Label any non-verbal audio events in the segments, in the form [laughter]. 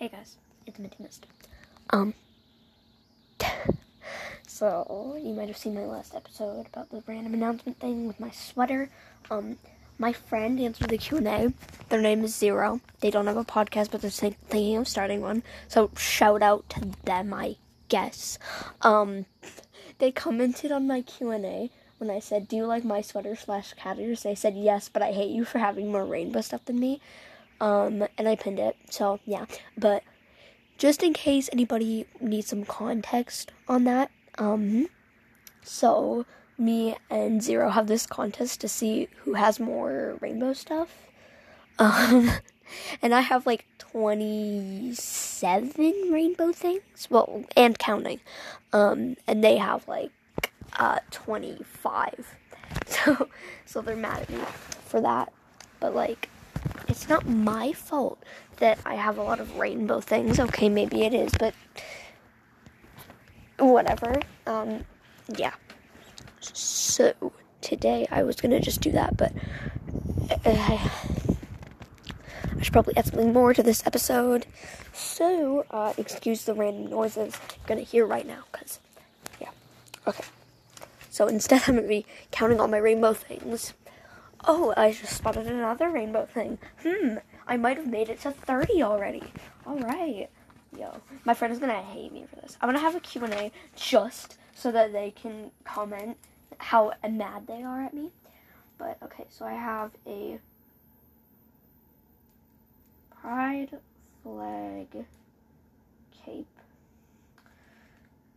Hey guys, it's Minty Mist. Um, [laughs] so you might have seen my last episode about the random announcement thing with my sweater. Um, my friend answered the Q and A. Their name is Zero. They don't have a podcast, but they're thinking of starting one. So shout out to them, I guess. Um, they commented on my Q and A when I said, "Do you like my sweater slash cat ears?" They said yes, but I hate you for having more rainbow stuff than me. Um, and I pinned it. So yeah, but just in case anybody needs some context on that, um, so me and Zero have this contest to see who has more rainbow stuff. Um, [laughs] and I have like 27 rainbow things. Well, and counting. Um, and they have like uh 25. [laughs] So so they're mad at me for that. But like it's not my fault that I have a lot of rainbow things. Okay, maybe it is, but whatever. Um, yeah. So today I was gonna just do that, but uh, I should probably add something more to this episode. So uh, excuse the random noises you're gonna hear right now, cause yeah. Okay. So instead, [laughs] I'm gonna be counting all my rainbow things. Oh, I just spotted another rainbow thing. Hmm, I might have made it to 30 already. All right. Yo, my friend is gonna hate me for this. I'm gonna have a Q&A just so that they can comment how mad they are at me. But, okay, so I have a pride flag cape.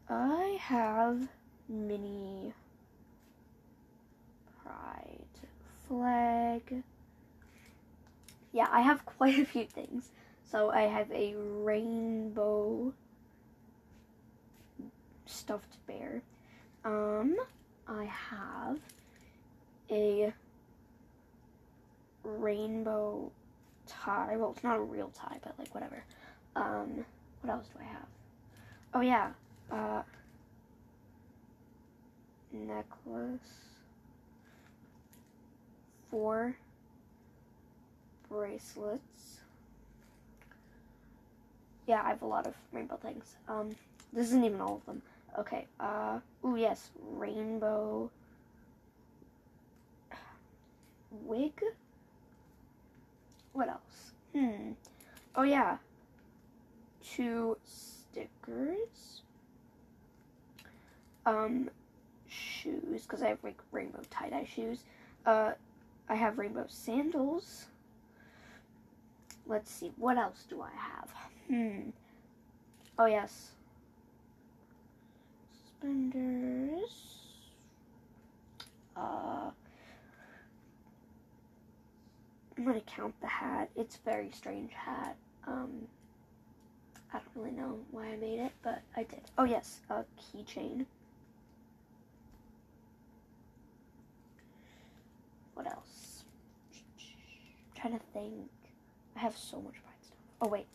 I have mini pride flag. Yeah, I have [laughs] quite a few things. So I have a rainbow stuffed bear. Um, I have a rainbow tie. Well, it's not a real tie, but like whatever. Um, what else do I have? Oh yeah, uh, necklace. Four bracelets. Yeah, I have a lot of rainbow things. Um, this isn't even all of them. Okay, uh, oh yes, rainbow wig. What else? Hmm. Oh yeah, two stickers. Um, shoes, because I have like rainbow tie-dye shoes. Uh, I have rainbow sandals. Let's see, what else do I have? Hmm. Oh, yes. Suspenders. Uh, I'm gonna count the hat. It's a very strange hat. Um, I don't really know why I made it, but I did. Oh, yes, a keychain. What else? I'm trying to think. I have so much pride stuff. Oh wait,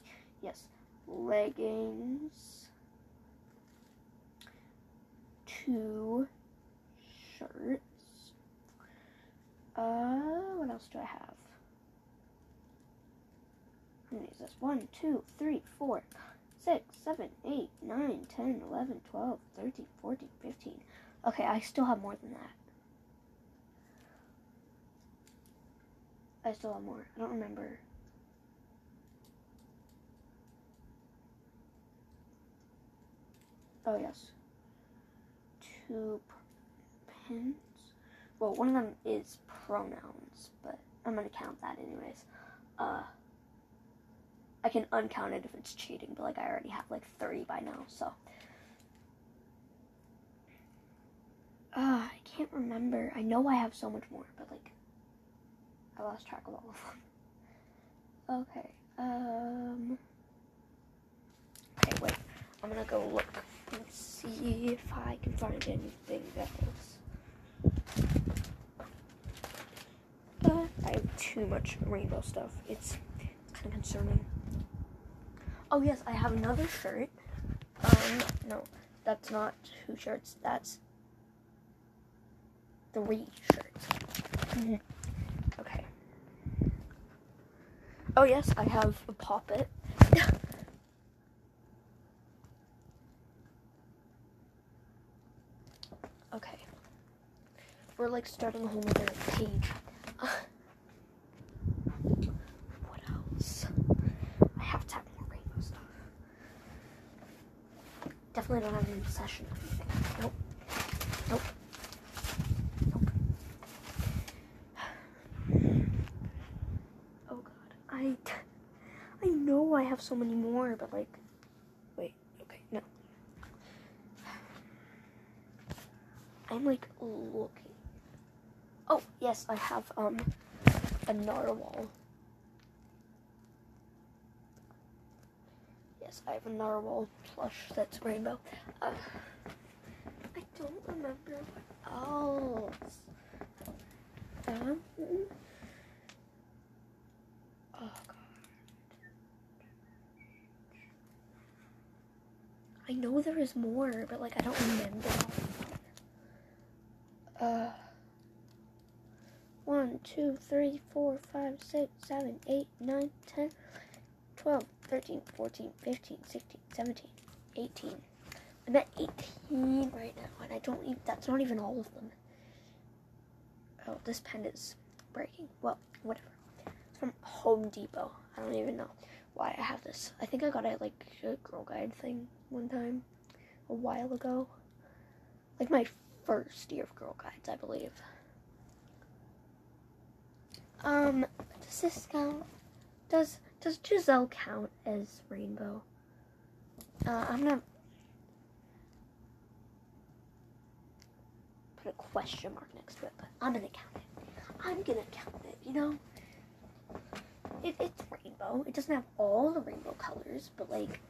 yes, leggings, two shirts. Uh, what else do I have? How many is this? One, two, three, four, six, seven, eight, nine, ten, eleven, twelve, thirteen, fourteen, fifteen. Okay, I still have more than that. I still have more. I don't remember. Oh, yes. Two pins. Well, one of them is pronouns, but I'm going to count that anyways. Uh, I can uncount it if it's cheating, but like I already have like 30 by now, so. Uh, I can't remember. I know I have so much more, but like I lost track of all of them. Okay. Um. Okay, wait. I'm gonna go look and see if I can find anything else. Uh, I have too much rainbow stuff. It's kind of concerning. Oh yes, I have another shirt. Um, no, that's not two shirts. That's three shirts. [laughs] Oh yes, I have a poppet. [laughs] okay. We're like starting a whole other page. [sighs] what else? I have to have more rainbow stuff. Definitely don't have an obsession I I know I have so many more, but like wait, okay, no. I'm like looking. Oh, yes, I have um a narwhal. Yes, I have a narwhal plush that's rainbow. Uh, I don't remember what else. Um, oh god. I know there is more, but like I don't remember. Uh. 1, 2, 3, 4, 5, 6, 7, 8, 9, 10, 12, 13, 14, 15, 16, 17, 18. I'm at 18 right now, and I don't even, that's not even all of them. Oh, this pen is breaking. Well, whatever. It's from Home Depot. I don't even know why I have this. I think I got it like a Girl Guide thing one time a while ago. Like my first year of Girl Guides, I believe. Um, does this count? Does does Giselle count as rainbow? Uh, I'm gonna put a question mark next to it, but I'm gonna count it. I'm gonna count it. You know, it, it's rainbow. It doesn't have all the rainbow colors, but like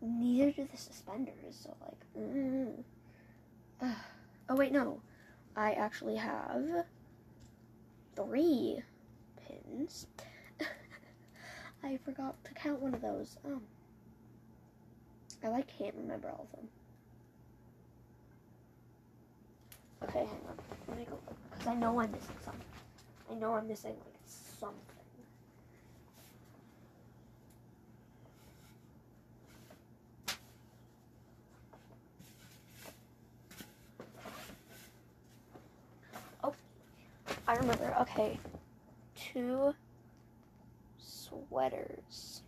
neither do the suspenders. So like, mm. [sighs] oh wait, no, I actually have three pins. [laughs] I forgot to count one of those. Um, I like can't remember all of them. Okay, hang on. Let me go because I know I'm missing something. I know I'm missing like something. I remember. Okay, two sweaters.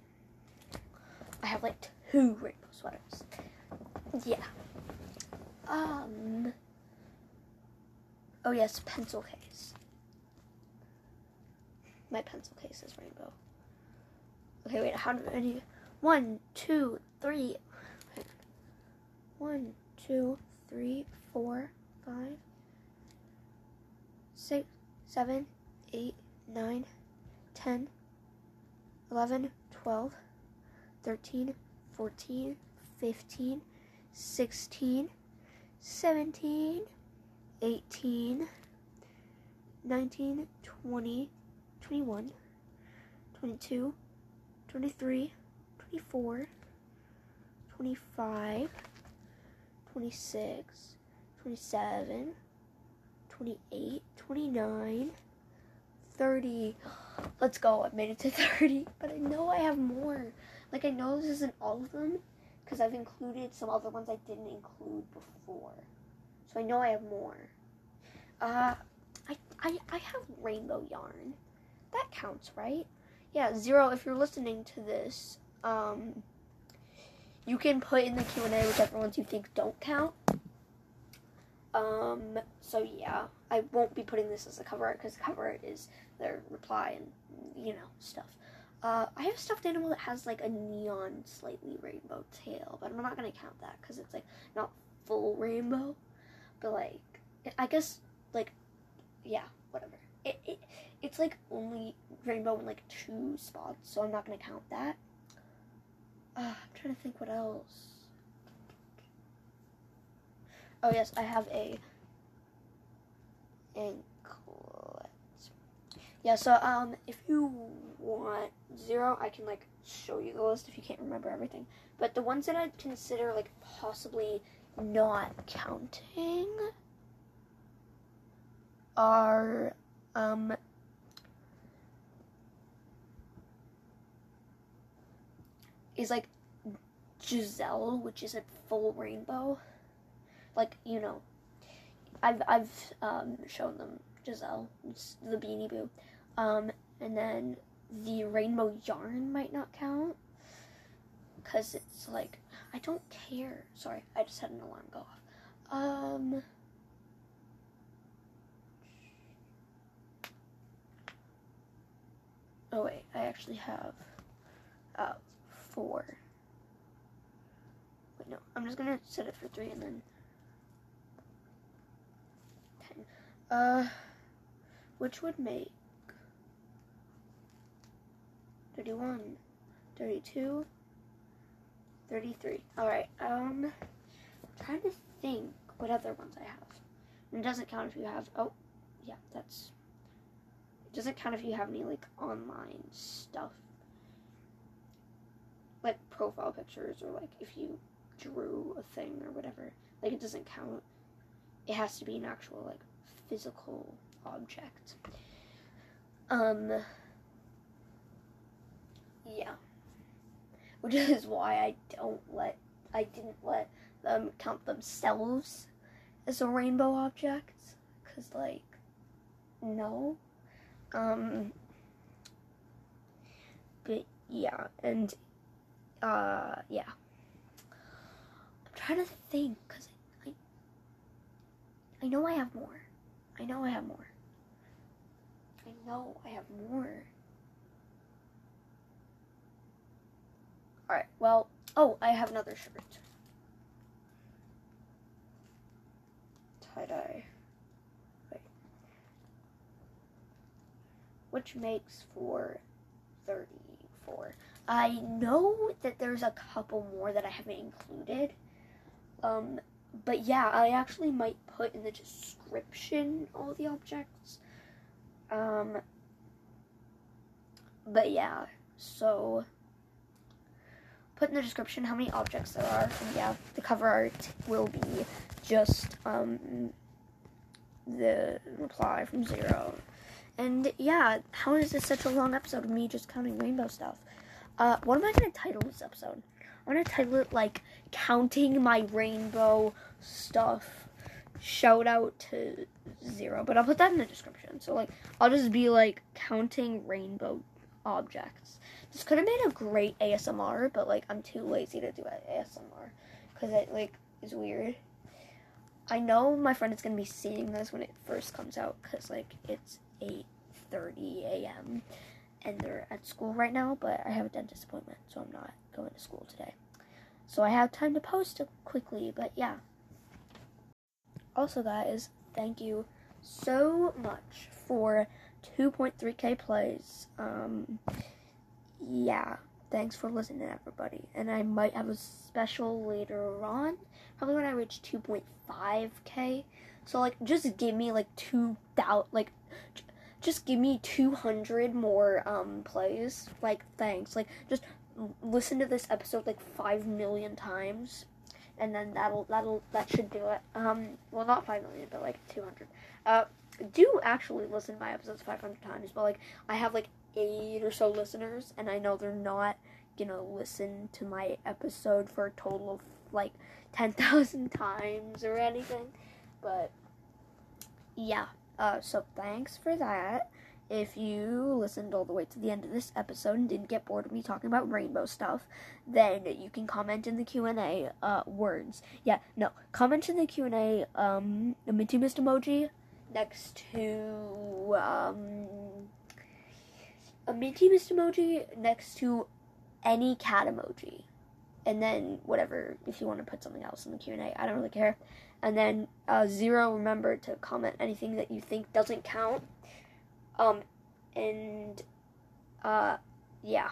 I have like two rainbow sweaters. Yeah. Um. Oh yes, pencil case. My pencil case is rainbow. Okay, wait. How many? One, two, three. One, two, three, four, five, six, 7, 8, 9, 10, 11, 12, 13, 14, 15, 16, 17, 18, 19, 20, 21, 22, 23, 24, 25, 26, 27, 28, 29, 30. Let's go. I made it to [laughs] 30, but I know I have more. Like, I know this isn't all of them because I've included some other ones I didn't include before. So I know I have more. Uh, I, I, I have rainbow yarn. That counts, right? Yeah, Zero, if you're listening to this, um, you can put in the Q&A whichever ones you think don't count. Um, so yeah, I won't be putting this as a cover art because the cover art is their reply and you know stuff. Uh, I have a stuffed animal that has like a neon, slightly rainbow tail, but I'm not gonna count that because it's like not full rainbow. But like, I guess like, yeah, whatever. It, it it's like only rainbow in like two spots, so I'm not gonna count that. Uh, I'm trying to think what else. Oh yes, I have a anklet. Yeah, so um, if you want zero, I can like show you the list if you can't remember everything. But the ones that I'd consider like possibly not counting are um is like Giselle, which is a full rainbow like you know I've I've um, shown them Giselle, the Beanie Boo, um, and then the rainbow yarn might not count because it's like I don't care. Sorry, I just had an alarm go off. Um. Oh wait, I actually have uh four. Wait, no, I'm just gonna set it for three and then ten. Uh, which would make 31, 32, 33. Alright, um, I'm trying to think what other ones I have. And it doesn't count if you have, oh, yeah, that's, it doesn't count if you have any, like, online stuff. Like, profile pictures, or, like, if you drew a thing or whatever. Like, it doesn't count. It has to be an actual, like, physical object. Um, yeah. Which is why I don't let I didn't let them count themselves as a rainbow object. Cuz like no. Um but yeah and uh yeah. I'm trying to think cuz I I know I have more I know I have more I know I have more Alright, well, oh, I have another shirt. Tie-dye. Wait. Which makes for 34. I know that there's a couple more that I haven't included. Um, but yeah, I actually might put in the description all the objects. Um, but yeah, so put in the description how many objects there are. And yeah, the cover art will be just um, the reply from Zero. And yeah, how is this such a long episode of me just counting rainbow stuff? Uh, what am I to title this episode? I'm going to title it like Counting My Rainbow Stuff. Shout out to Zero. But I'll put that in the description. So, like, I'll just be like counting rainbow objects. This could have made a great ASMR, but like I'm too lazy to do ASMR because it like is weird. I know my friend is gonna be seeing this when it first comes out because like it's 8:30 a.m. and they're at school right now, but I have a dentist appointment, so I'm not going to school today. So I have time to post quickly, but yeah. Also, guys, thank you so much for 2.3k plays. Um, yeah, thanks for listening, everybody. And I might have a special later on, probably when I reach 2.5k. So like, just give me like two thousand, like, just give me 200 more um plays. Like, thanks. Like, just listen to this episode like five million times, and then that'll that'll that should do it. Um, well, not five million, but like 200. Uh, do actually listen to my episodes 500 times, but like, I have like eight or so listeners, and I know they're not gonna listen to my episode for a total of like 10,000 [laughs] times or anything. But yeah, uh, so thanks for that. If you listened all the way to the end of this episode and didn't get bored of me talking about rainbow stuff, then you can comment in the Q and A uh, words. Yeah, no, comment in the Q and A um, the Minty Mist emoji next to um, a Minty Mist emoji next to any cat emoji. And then whatever, if you want to put something else in the Q&A, I don't really care. And then uh, zero, remember to comment anything that you think doesn't count. Um, and uh, yeah.